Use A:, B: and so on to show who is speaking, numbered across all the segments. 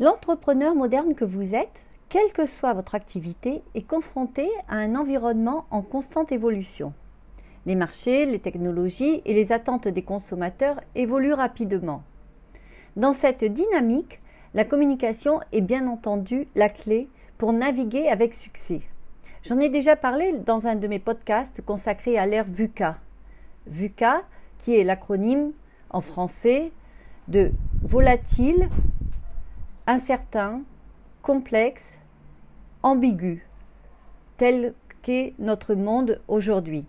A: L'entrepreneur moderne que vous êtes, quelle que soit votre activité, est confronté à un environnement en constante évolution. Les marchés, les technologies et les attentes des consommateurs évoluent rapidement. Dans cette dynamique, la communication est bien entendu la clé pour naviguer avec succès. J'en ai déjà parlé dans un de mes podcasts consacré à l'ère VUCA. VUCA, qui est l'acronyme en français de volatile, incertain, complexe, ambigu, tel qu'est notre monde aujourd'hui.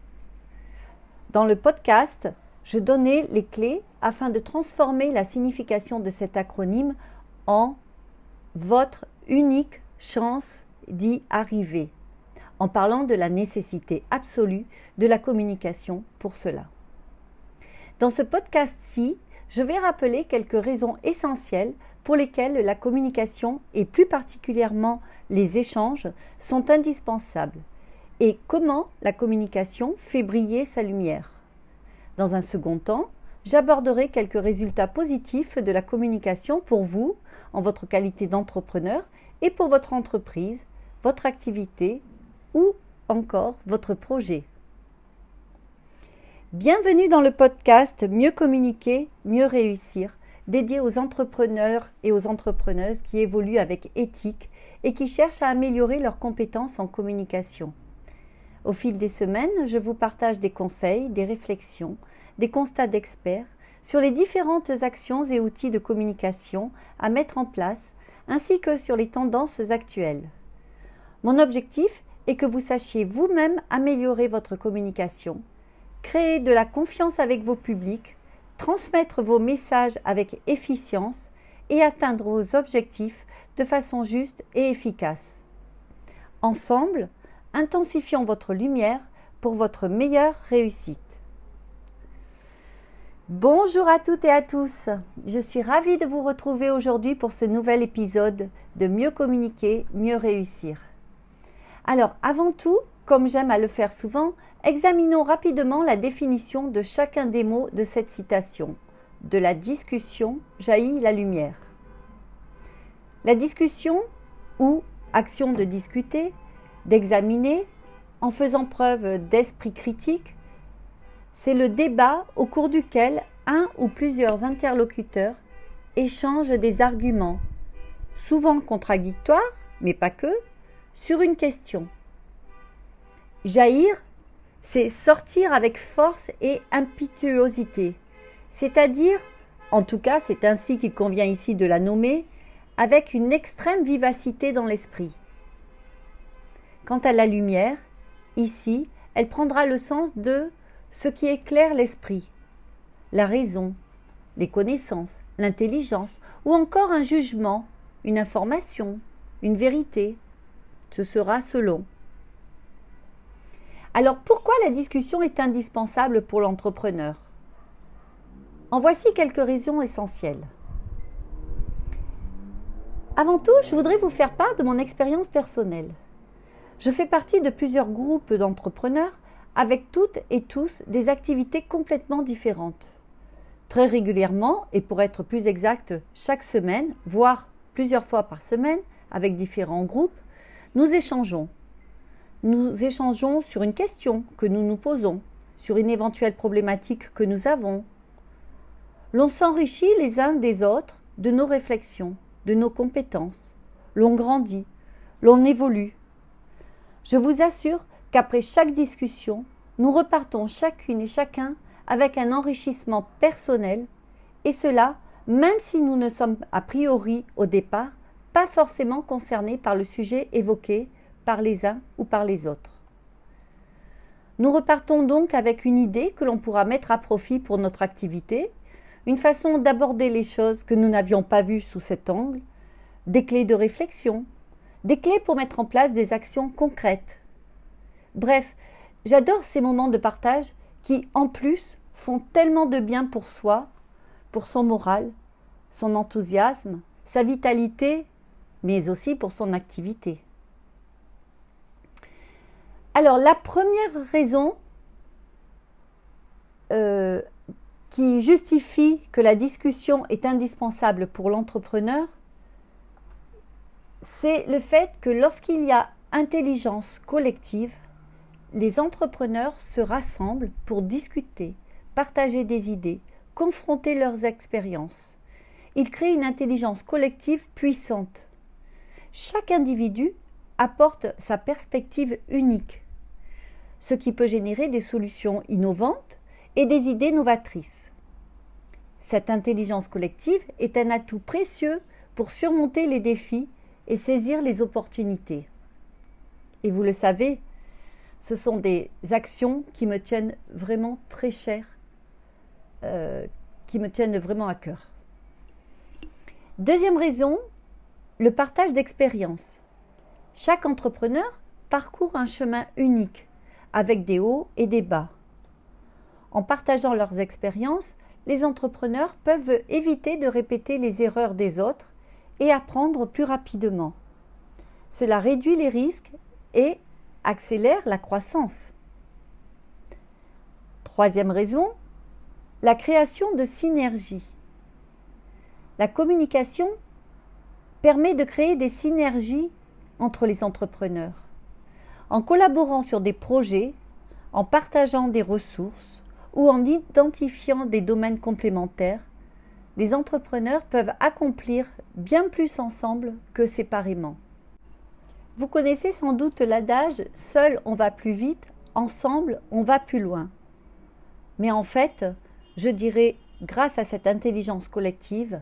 A: Dans le podcast, je donnais les clés afin de transformer la signification de cet acronyme en votre unique chance d'y arriver, en parlant de la nécessité absolue de la communication pour cela. Dans ce podcast-ci, je vais rappeler quelques raisons essentielles pour lesquelles la communication et plus particulièrement les échanges sont indispensables et comment la communication fait briller sa lumière? Dans un second temps, j'aborderai quelques résultats positifs de la communication pour vous en votre qualité d'entrepreneur et pour votre entreprise, votre activité ou encore votre projet. Bienvenue dans le podcast Mieux communiquer, mieux réussir, dédié aux entrepreneurs et aux entrepreneuses qui évoluent avec éthique et qui cherchent à améliorer leurs compétences en communication. Au fil des semaines, je vous partage des conseils, des réflexions, des constats d'experts sur les différentes actions et outils de communication à mettre en place, ainsi que sur les tendances actuelles. Mon objectif est que vous sachiez vous-même améliorer votre communication créer de la confiance avec vos publics, transmettre vos messages avec efficience et atteindre vos objectifs de façon juste et efficace. Ensemble, intensifions votre lumière pour votre meilleure réussite. Bonjour à toutes et à tous. Je suis ravie de vous retrouver aujourd'hui pour ce nouvel épisode de Mieux communiquer, mieux réussir. Alors, avant tout, comme j'aime à le faire souvent, examinons rapidement la définition de chacun des mots de cette citation. De la discussion jaillit la lumière. La discussion, ou action de discuter, d'examiner, en faisant preuve d'esprit critique, c'est le débat au cours duquel un ou plusieurs interlocuteurs échangent des arguments, souvent contradictoires, mais pas que, sur une question. Jaillir, c'est sortir avec force et impétuosité, c'est-à-dire, en tout cas c'est ainsi qu'il convient ici de la nommer, avec une extrême vivacité dans l'esprit. Quant à la lumière, ici, elle prendra le sens de ce qui éclaire l'esprit, la raison, les connaissances, l'intelligence, ou encore un jugement, une information, une vérité. Ce sera selon. Alors pourquoi la discussion est indispensable pour l'entrepreneur? En voici quelques raisons essentielles. Avant tout, je voudrais vous faire part de mon expérience personnelle. Je fais partie de plusieurs groupes d'entrepreneurs avec toutes et tous des activités complètement différentes. Très régulièrement, et pour être plus exact, chaque semaine, voire plusieurs fois par semaine, avec différents groupes, nous échangeons nous échangeons sur une question que nous nous posons, sur une éventuelle problématique que nous avons. L'on s'enrichit les uns des autres de nos réflexions, de nos compétences. L'on grandit, l'on évolue. Je vous assure qu'après chaque discussion, nous repartons chacune et chacun avec un enrichissement personnel, et cela même si nous ne sommes a priori au départ pas forcément concernés par le sujet évoqué par les uns ou par les autres. Nous repartons donc avec une idée que l'on pourra mettre à profit pour notre activité, une façon d'aborder les choses que nous n'avions pas vues sous cet angle, des clés de réflexion, des clés pour mettre en place des actions concrètes. Bref, j'adore ces moments de partage qui, en plus, font tellement de bien pour soi, pour son moral, son enthousiasme, sa vitalité, mais aussi pour son activité. Alors, la première raison euh, qui justifie que la discussion est indispensable pour l'entrepreneur, c'est le fait que lorsqu'il y a intelligence collective, les entrepreneurs se rassemblent pour discuter, partager des idées, confronter leurs expériences. Ils créent une intelligence collective puissante. Chaque individu apporte sa perspective unique, ce qui peut générer des solutions innovantes et des idées novatrices. Cette intelligence collective est un atout précieux pour surmonter les défis et saisir les opportunités. Et vous le savez, ce sont des actions qui me tiennent vraiment très chères, euh, qui me tiennent vraiment à cœur. Deuxième raison, le partage d'expériences. Chaque entrepreneur parcourt un chemin unique, avec des hauts et des bas. En partageant leurs expériences, les entrepreneurs peuvent éviter de répéter les erreurs des autres et apprendre plus rapidement. Cela réduit les risques et accélère la croissance. Troisième raison, la création de synergies. La communication permet de créer des synergies entre les entrepreneurs. En collaborant sur des projets, en partageant des ressources ou en identifiant des domaines complémentaires, les entrepreneurs peuvent accomplir bien plus ensemble que séparément. Vous connaissez sans doute l'adage Seul on va plus vite, ensemble on va plus loin. Mais en fait, je dirais, grâce à cette intelligence collective,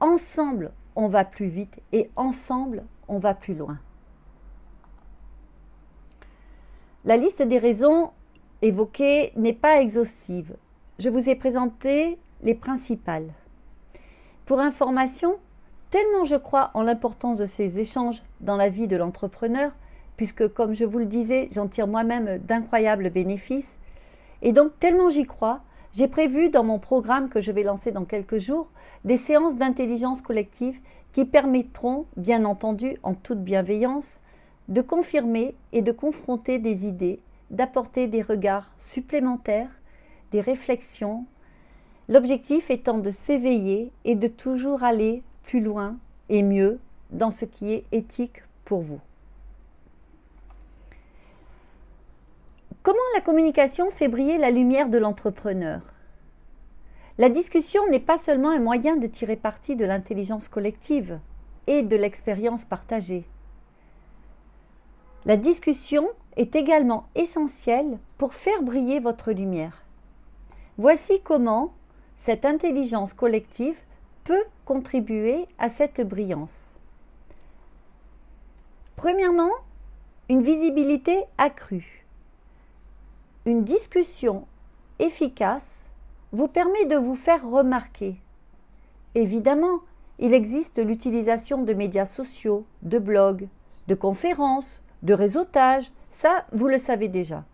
A: ensemble on va plus vite et ensemble on va plus loin. La liste des raisons évoquées n'est pas exhaustive. Je vous ai présenté les principales. Pour information, tellement je crois en l'importance de ces échanges dans la vie de l'entrepreneur, puisque comme je vous le disais, j'en tire moi-même d'incroyables bénéfices, et donc tellement j'y crois, j'ai prévu dans mon programme que je vais lancer dans quelques jours des séances d'intelligence collective qui permettront, bien entendu en toute bienveillance, de confirmer et de confronter des idées, d'apporter des regards supplémentaires, des réflexions, L'objectif étant de s'éveiller et de toujours aller plus loin et mieux dans ce qui est éthique pour vous. Comment la communication fait briller la lumière de l'entrepreneur? La discussion n'est pas seulement un moyen de tirer parti de l'intelligence collective et de l'expérience partagée. La discussion est également essentielle pour faire briller votre lumière. Voici comment cette intelligence collective peut contribuer à cette brillance. Premièrement, une visibilité accrue. Une discussion efficace vous permet de vous faire remarquer. Évidemment, il existe l'utilisation de médias sociaux, de blogs, de conférences, de réseautage, ça vous le savez déjà.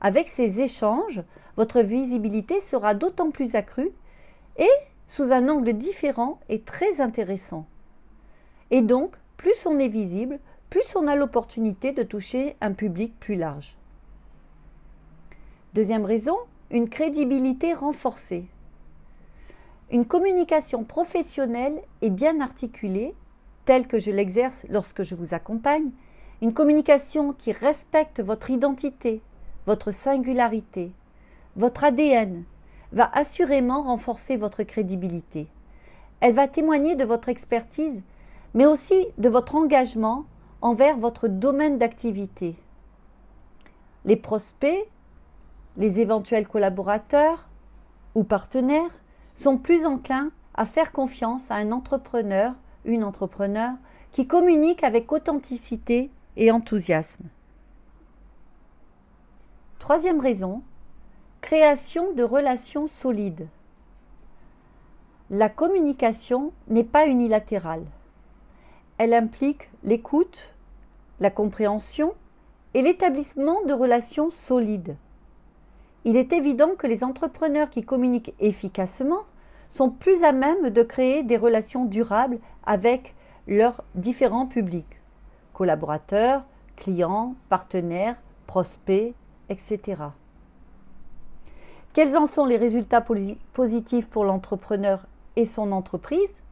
A: Avec ces échanges, votre visibilité sera d'autant plus accrue et sous un angle différent et très intéressant. Et donc, plus on est visible, plus on a l'opportunité de toucher un public plus large. Deuxième raison, une crédibilité renforcée. Une communication professionnelle et bien articulée, telle que je l'exerce lorsque je vous accompagne, une communication qui respecte votre identité, votre singularité, votre ADN, va assurément renforcer votre crédibilité. Elle va témoigner de votre expertise, mais aussi de votre engagement envers votre domaine d'activité. Les prospects, les éventuels collaborateurs ou partenaires sont plus enclins à faire confiance à un entrepreneur, une entrepreneur, qui communique avec authenticité et enthousiasme. Troisième raison, Création de relations solides. La communication n'est pas unilatérale. Elle implique l'écoute, la compréhension et l'établissement de relations solides. Il est évident que les entrepreneurs qui communiquent efficacement sont plus à même de créer des relations durables avec leurs différents publics, collaborateurs, clients, partenaires, prospects, etc. Quels en sont les résultats positifs pour l'entrepreneur et son entreprise?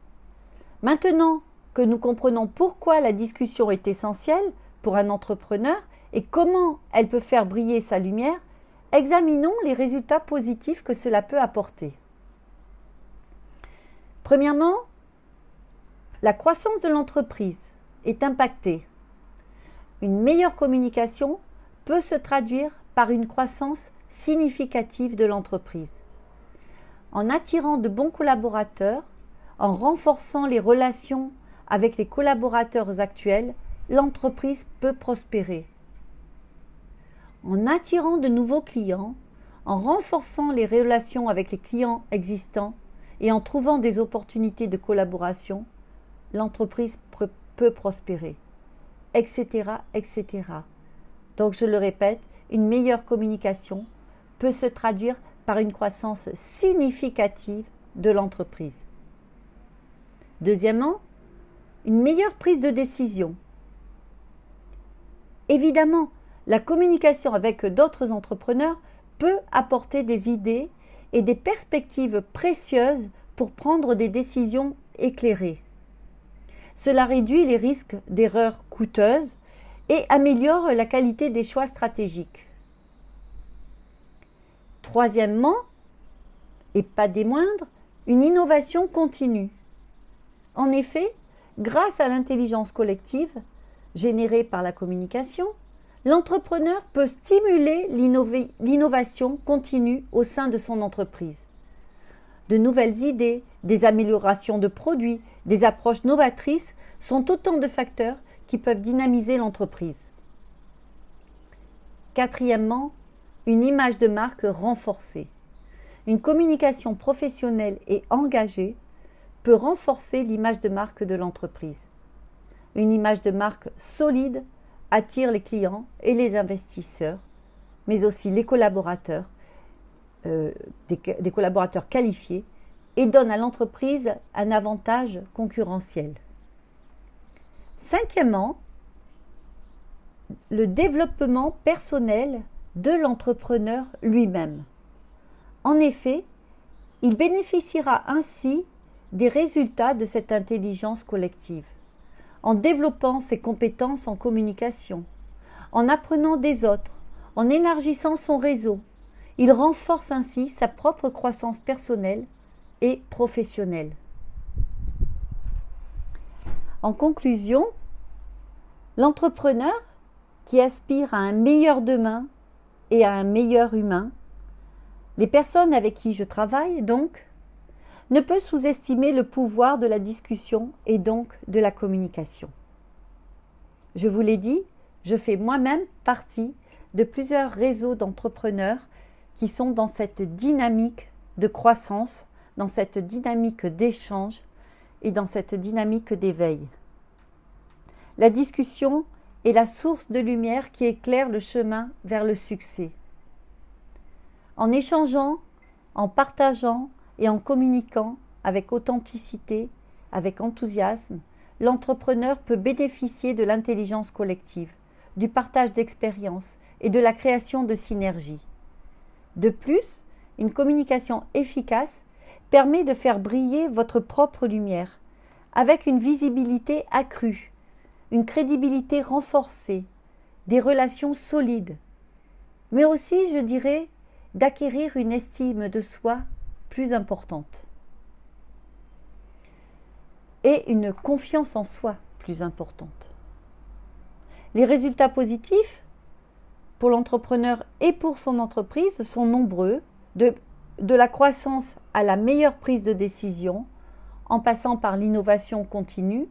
A: Maintenant que nous comprenons pourquoi la discussion est essentielle pour un entrepreneur et comment elle peut faire briller sa lumière, examinons les résultats positifs que cela peut apporter. Premièrement, la croissance de l'entreprise est impactée. Une meilleure communication peut se traduire par une croissance significative de l'entreprise. En attirant de bons collaborateurs, en renforçant les relations avec les collaborateurs actuels, l'entreprise peut prospérer. En attirant de nouveaux clients, en renforçant les relations avec les clients existants et en trouvant des opportunités de collaboration, l'entreprise peut prospérer, etc., etc. Donc je le répète, une meilleure communication peut se traduire par une croissance significative de l'entreprise. Deuxièmement, une meilleure prise de décision. Évidemment, la communication avec d'autres entrepreneurs peut apporter des idées et des perspectives précieuses pour prendre des décisions éclairées. Cela réduit les risques d'erreurs coûteuses et améliore la qualité des choix stratégiques. Troisièmement, et pas des moindres, une innovation continue. En effet, grâce à l'intelligence collective générée par la communication, l'entrepreneur peut stimuler l'innovation continue au sein de son entreprise. De nouvelles idées, des améliorations de produits, des approches novatrices sont autant de facteurs qui peuvent dynamiser l'entreprise. Quatrièmement, une image de marque renforcée. Une communication professionnelle et engagée peut renforcer l'image de marque de l'entreprise. Une image de marque solide attire les clients et les investisseurs, mais aussi les collaborateurs, euh, des collaborateurs qualifiés, et donne à l'entreprise un avantage concurrentiel. Cinquièmement, le développement personnel de l'entrepreneur lui-même. En effet, il bénéficiera ainsi des résultats de cette intelligence collective, en développant ses compétences en communication, en apprenant des autres, en élargissant son réseau. Il renforce ainsi sa propre croissance personnelle et professionnelle. En conclusion, l'entrepreneur qui aspire à un meilleur demain et à un meilleur humain. Les personnes avec qui je travaille, donc, ne peut sous-estimer le pouvoir de la discussion et donc de la communication. Je vous l'ai dit, je fais moi-même partie de plusieurs réseaux d'entrepreneurs qui sont dans cette dynamique de croissance, dans cette dynamique d'échange et dans cette dynamique d'éveil. La discussion est la source de lumière qui éclaire le chemin vers le succès. En échangeant, en partageant et en communiquant avec authenticité, avec enthousiasme, l'entrepreneur peut bénéficier de l'intelligence collective, du partage d'expériences et de la création de synergies. De plus, une communication efficace permet de faire briller votre propre lumière, avec une visibilité accrue une crédibilité renforcée, des relations solides, mais aussi, je dirais, d'acquérir une estime de soi plus importante et une confiance en soi plus importante. Les résultats positifs pour l'entrepreneur et pour son entreprise sont nombreux, de, de la croissance à la meilleure prise de décision, en passant par l'innovation continue,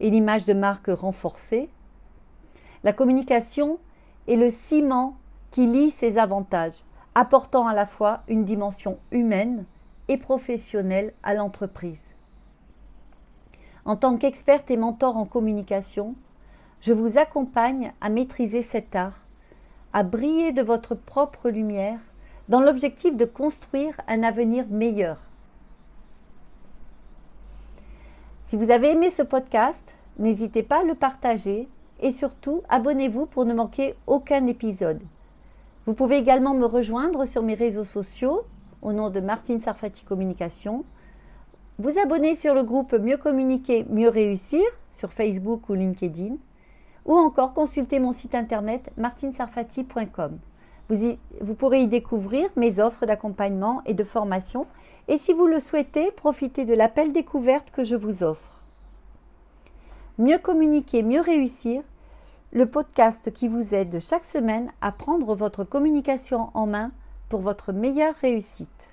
A: et l'image de marque renforcée. La communication est le ciment qui lie ces avantages, apportant à la fois une dimension humaine et professionnelle à l'entreprise. En tant qu'experte et mentor en communication, je vous accompagne à maîtriser cet art, à briller de votre propre lumière dans l'objectif de construire un avenir meilleur Si vous avez aimé ce podcast, n'hésitez pas à le partager et surtout abonnez-vous pour ne manquer aucun épisode. Vous pouvez également me rejoindre sur mes réseaux sociaux au nom de Martine Sarfati Communication. vous abonner sur le groupe Mieux communiquer, mieux réussir sur Facebook ou LinkedIn, ou encore consulter mon site internet martinsarfati.com. Vous, pourrez y découvrir mes offres d'accompagnement et de formation, et si vous le souhaitez, profitez de l'appel découverte que je vous offre. Mieux communiquer, mieux réussir, le podcast qui vous aide chaque semaine à prendre votre communication en main pour votre meilleure réussite.